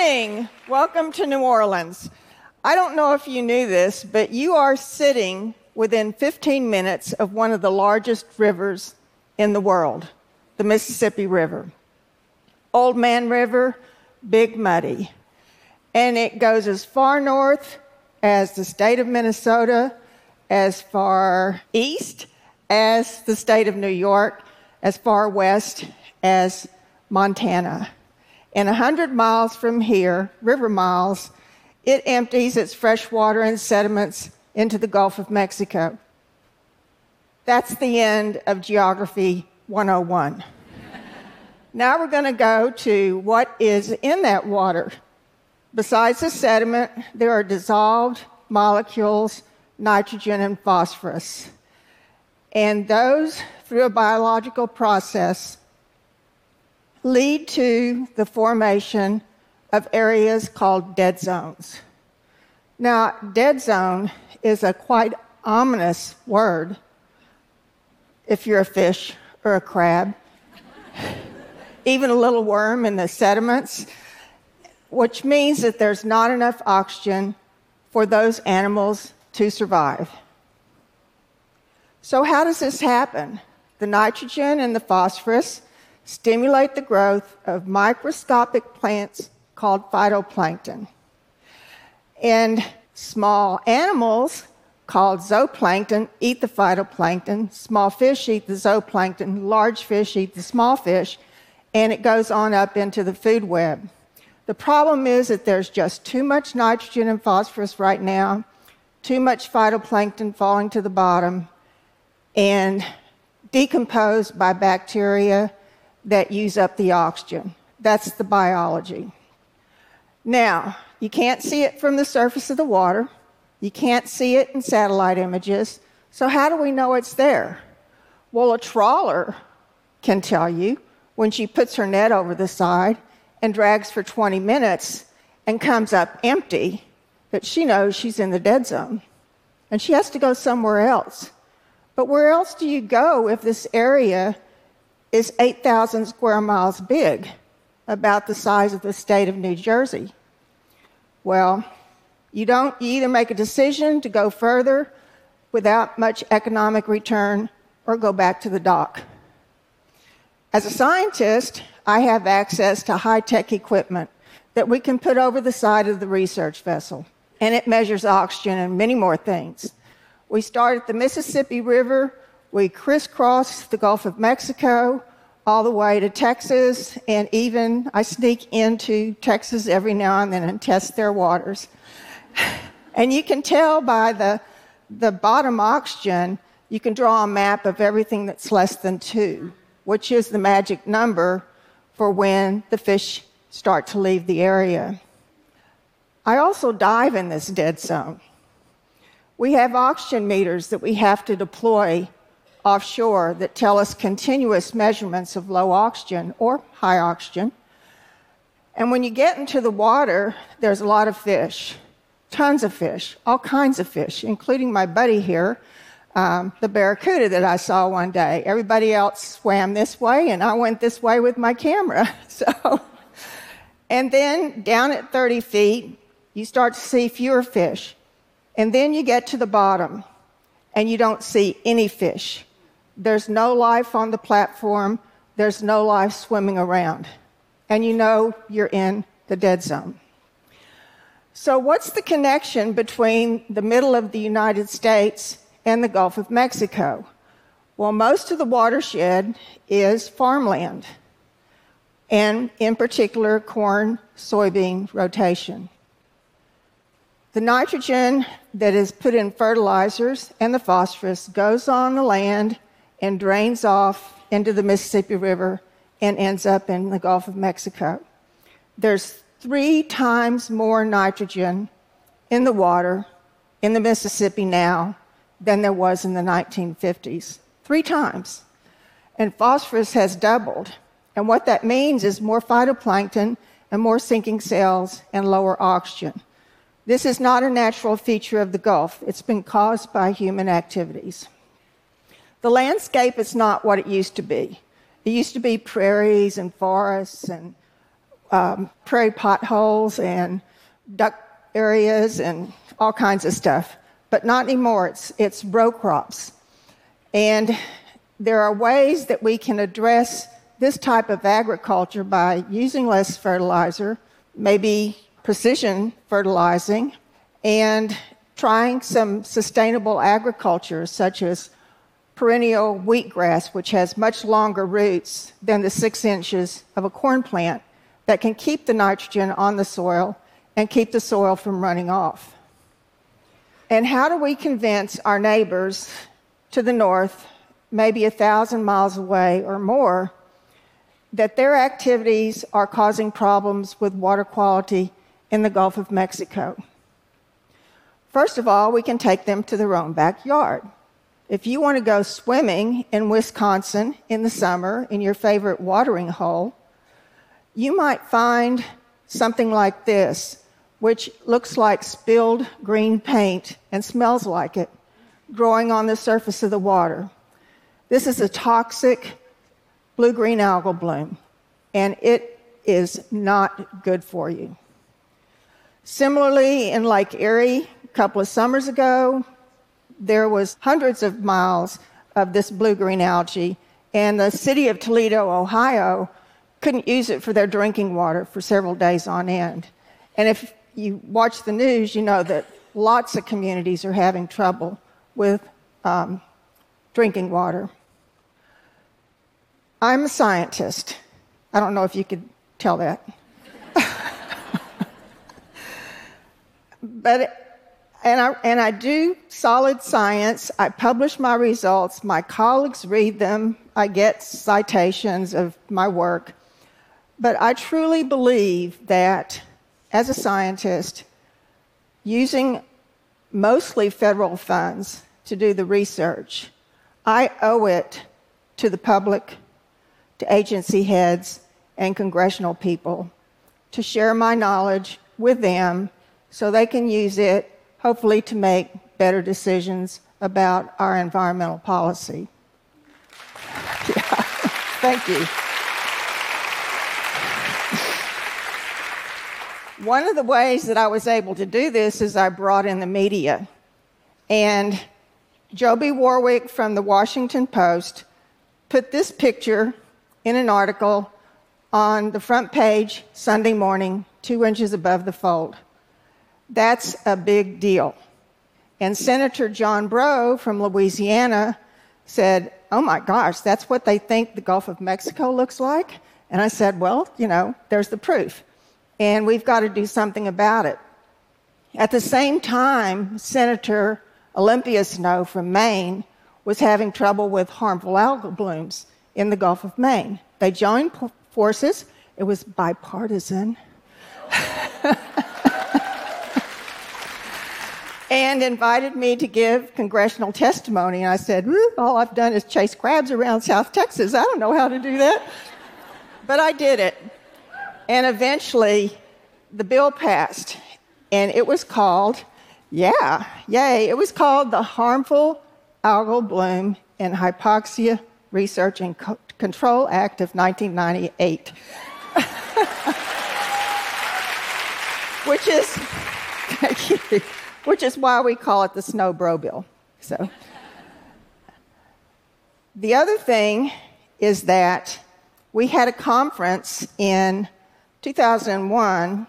evening. Welcome to New Orleans. I don't know if you knew this, but you are sitting within 15 minutes of one of the largest rivers in the world, the Mississippi River. Old Man River, Big Muddy. And it goes as far north as the state of Minnesota, as far east as the state of New York, as far west as Montana. And 100 miles from here, river miles, it empties its fresh water and sediments into the Gulf of Mexico. That's the end of Geography 101. now we're going to go to what is in that water. Besides the sediment, there are dissolved molecules, nitrogen and phosphorus. And those, through a biological process, lead to the formation of areas called dead zones. Now, dead zone is a quite ominous word if you're a fish or a crab, even a little worm in the sediments, which means that there's not enough oxygen for those animals to survive. So, how does this happen? The nitrogen and the phosphorus stimulate the growth of microscopic plants called phytoplankton. And small animals called zooplankton eat the phytoplankton, small fish eat the zooplankton, large fish eat the small fish, and it goes on up into the food web. The problem is that there's just too much nitrogen and phosphorus right now, too much phytoplankton falling to the bottom, and decomposed by bacteria that use up the oxygen. That's the biology. Now, you can't see it from the surface of the water. You can't see it in satellite images. So, how do we know it's there? Well, a trawler can tell you when she puts her net over the side and drags for 20 minutes and comes up empty that she knows she's in the dead zone. And she has to go somewhere else. But where else do you go if this area is 8,000 square miles big, about the size of the state of New Jersey. Well, you don't you either make a decision to go further without much economic return or go back to the dock. As a scientist, I have access to high tech equipment that we can put over the side of the research vessel, and it measures oxygen and many more things. We start at the Mississippi River we crisscross the Gulf of Mexico all the way to Texas, and even I sneak into Texas every now and then and test their waters. And you can tell by the, the bottom oxygen, you can draw a map of everything that's less than two, which is the magic number for when the fish start to leave the area. I also dive in this dead zone. We have oxygen meters that we have to deploy offshore that tell us continuous measurements of low oxygen or high oxygen. And when you get into the water, there's a lot of fish, tons of fish, all kinds of fish, including my buddy here, um, the barracuda that I saw one day. Everybody else swam this way, and I went this way with my camera. So, and then down at 30 feet, you start to see fewer fish. And then you get to the bottom, and you don't see any fish. There's no life on the platform, there's no life swimming around. And you know you're in the dead zone. So, what's the connection between the middle of the United States and the Gulf of Mexico? Well, most of the watershed is farmland, and in particular, corn soybean rotation. The nitrogen that is put in fertilizers and the phosphorus goes on the land and drains off into the Mississippi River and ends up in the Gulf of Mexico. There's three times more nitrogen in the water in the Mississippi now than there was in the 1950s. Three times. And phosphorus has doubled. And what that means is more phytoplankton and more sinking cells and lower oxygen. This is not a natural feature of the Gulf, it's been caused by human activities. The landscape is not what it used to be. It used to be prairies and forests and um, prairie potholes and duck areas and all kinds of stuff. But not anymore. It's, it's row crops. And there are ways that we can address this type of agriculture by using less fertilizer, maybe precision fertilizing, and trying some sustainable agriculture, such as perennial wheatgrass, which has much longer roots than the six inches of a corn plant, that can keep the nitrogen on the soil and keep the soil from running off. And how do we convince our neighbors to the north, maybe a thousand miles away or more, that their activities are causing problems with water quality in the Gulf of Mexico? First of all, we can take them to their own backyard. If you want to go swimming in Wisconsin in the summer in your favorite watering hole, you might find something like this, which looks like spilled green paint and smells like it, growing on the surface of the water. This is a toxic blue green algal bloom, and it is not good for you. Similarly, in Lake Erie, a couple of summers ago, there was hundreds of miles of this blue-green algae, and the city of Toledo, Ohio, couldn't use it for their drinking water for several days on end. And if you watch the news, you know that lots of communities are having trouble with um, drinking water. I'm a scientist. I don't know if you could tell that. but and I, and I do solid science. I publish my results. My colleagues read them. I get citations of my work. But I truly believe that as a scientist, using mostly federal funds to do the research, I owe it to the public, to agency heads, and congressional people to share my knowledge with them so they can use it hopefully to make better decisions about our environmental policy. Thank you. One of the ways that I was able to do this is I brought in the media. And Joby Warrick from the Washington Post put this picture in an article on the front page Sunday morning, two inches above the fold. That's a big deal. And Senator John Breaux from Louisiana said, Oh my gosh, that's what they think the Gulf of Mexico looks like? And I said, Well, you know, there's the proof. And we've got to do something about it. At the same time, Senator Olympia Snowe from Maine was having trouble with harmful algal blooms in the Gulf of Maine. They joined forces, it was bipartisan. and invited me to give congressional testimony. And I said, hmm, All I've done is chase crabs around South Texas. I don't know how to do that. But I did it. And eventually, the bill passed. And it was called, yeah, yay, it was called the Harmful Algal Bloom and Hypoxia Research and Co- Control Act of 1998. Which is, thank you which is why we call it the Snowe Breaux Bill. So, the other thing is that we had a conference in 2001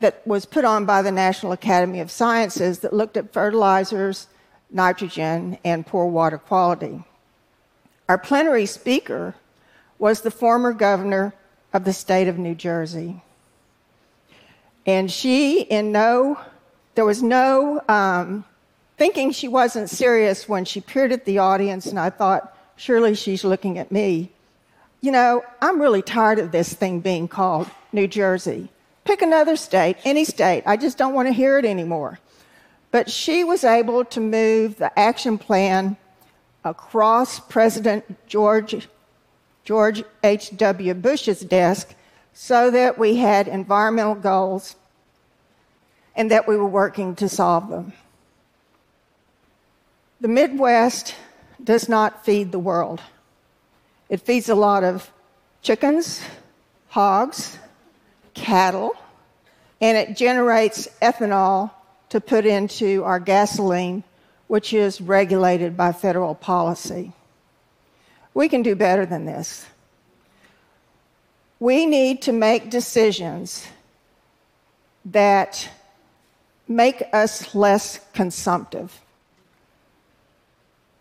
that was put on by the National Academy of Sciences that looked at fertilizers, nitrogen, and poor water quality. Our plenary speaker was the former governor of the state of New Jersey. And she, in no there was no um, thinking she wasn't serious when she peered at the audience, and I thought, surely she's looking at me. You know, I'm really tired of this thing being called New Jersey. Pick another state, any state. I just don't want to hear it anymore. But she was able to move the action plan across President George, George H.W. Bush's desk so that we had environmental goals and that we were working to solve them. The Midwest does not feed the world. It feeds a lot of chickens, hogs, cattle, and it generates ethanol to put into our gasoline, which is regulated by federal policy. We can do better than this. We need to make decisions that make us less consumptive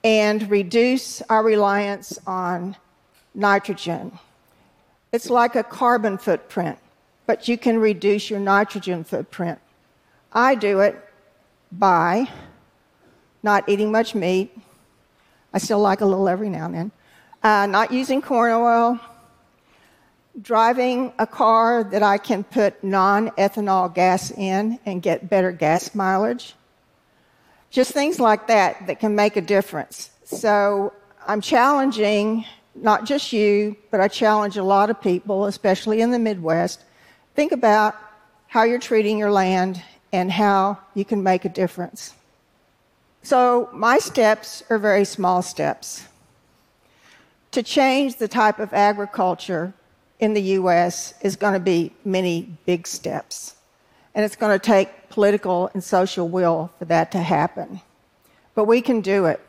and reduce our reliance on nitrogen. It's like a carbon footprint, but you can reduce your nitrogen footprint. I do it by not eating much meat. I still like a little every now and then. Uh, not using corn oil, driving a car that I can put non ethanol gas in and get better gas mileage. Just things like that that can make a difference. So I'm challenging not just you, but I challenge a lot of people, especially in the Midwest. Think about how you're treating your land and how you can make a difference. So, my steps are very small steps. To change the type of agriculture in the US is going to be many big steps. And it's going to take political and social will for that to happen. But we can do it.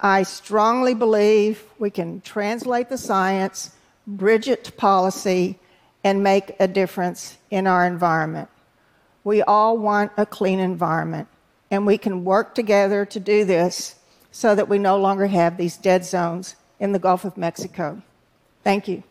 I strongly believe we can translate the science, bridge it to policy, and make a difference in our environment. We all want a clean environment, and we can work together to do this so that we no longer have these dead zones in the Gulf of Mexico. Thank you.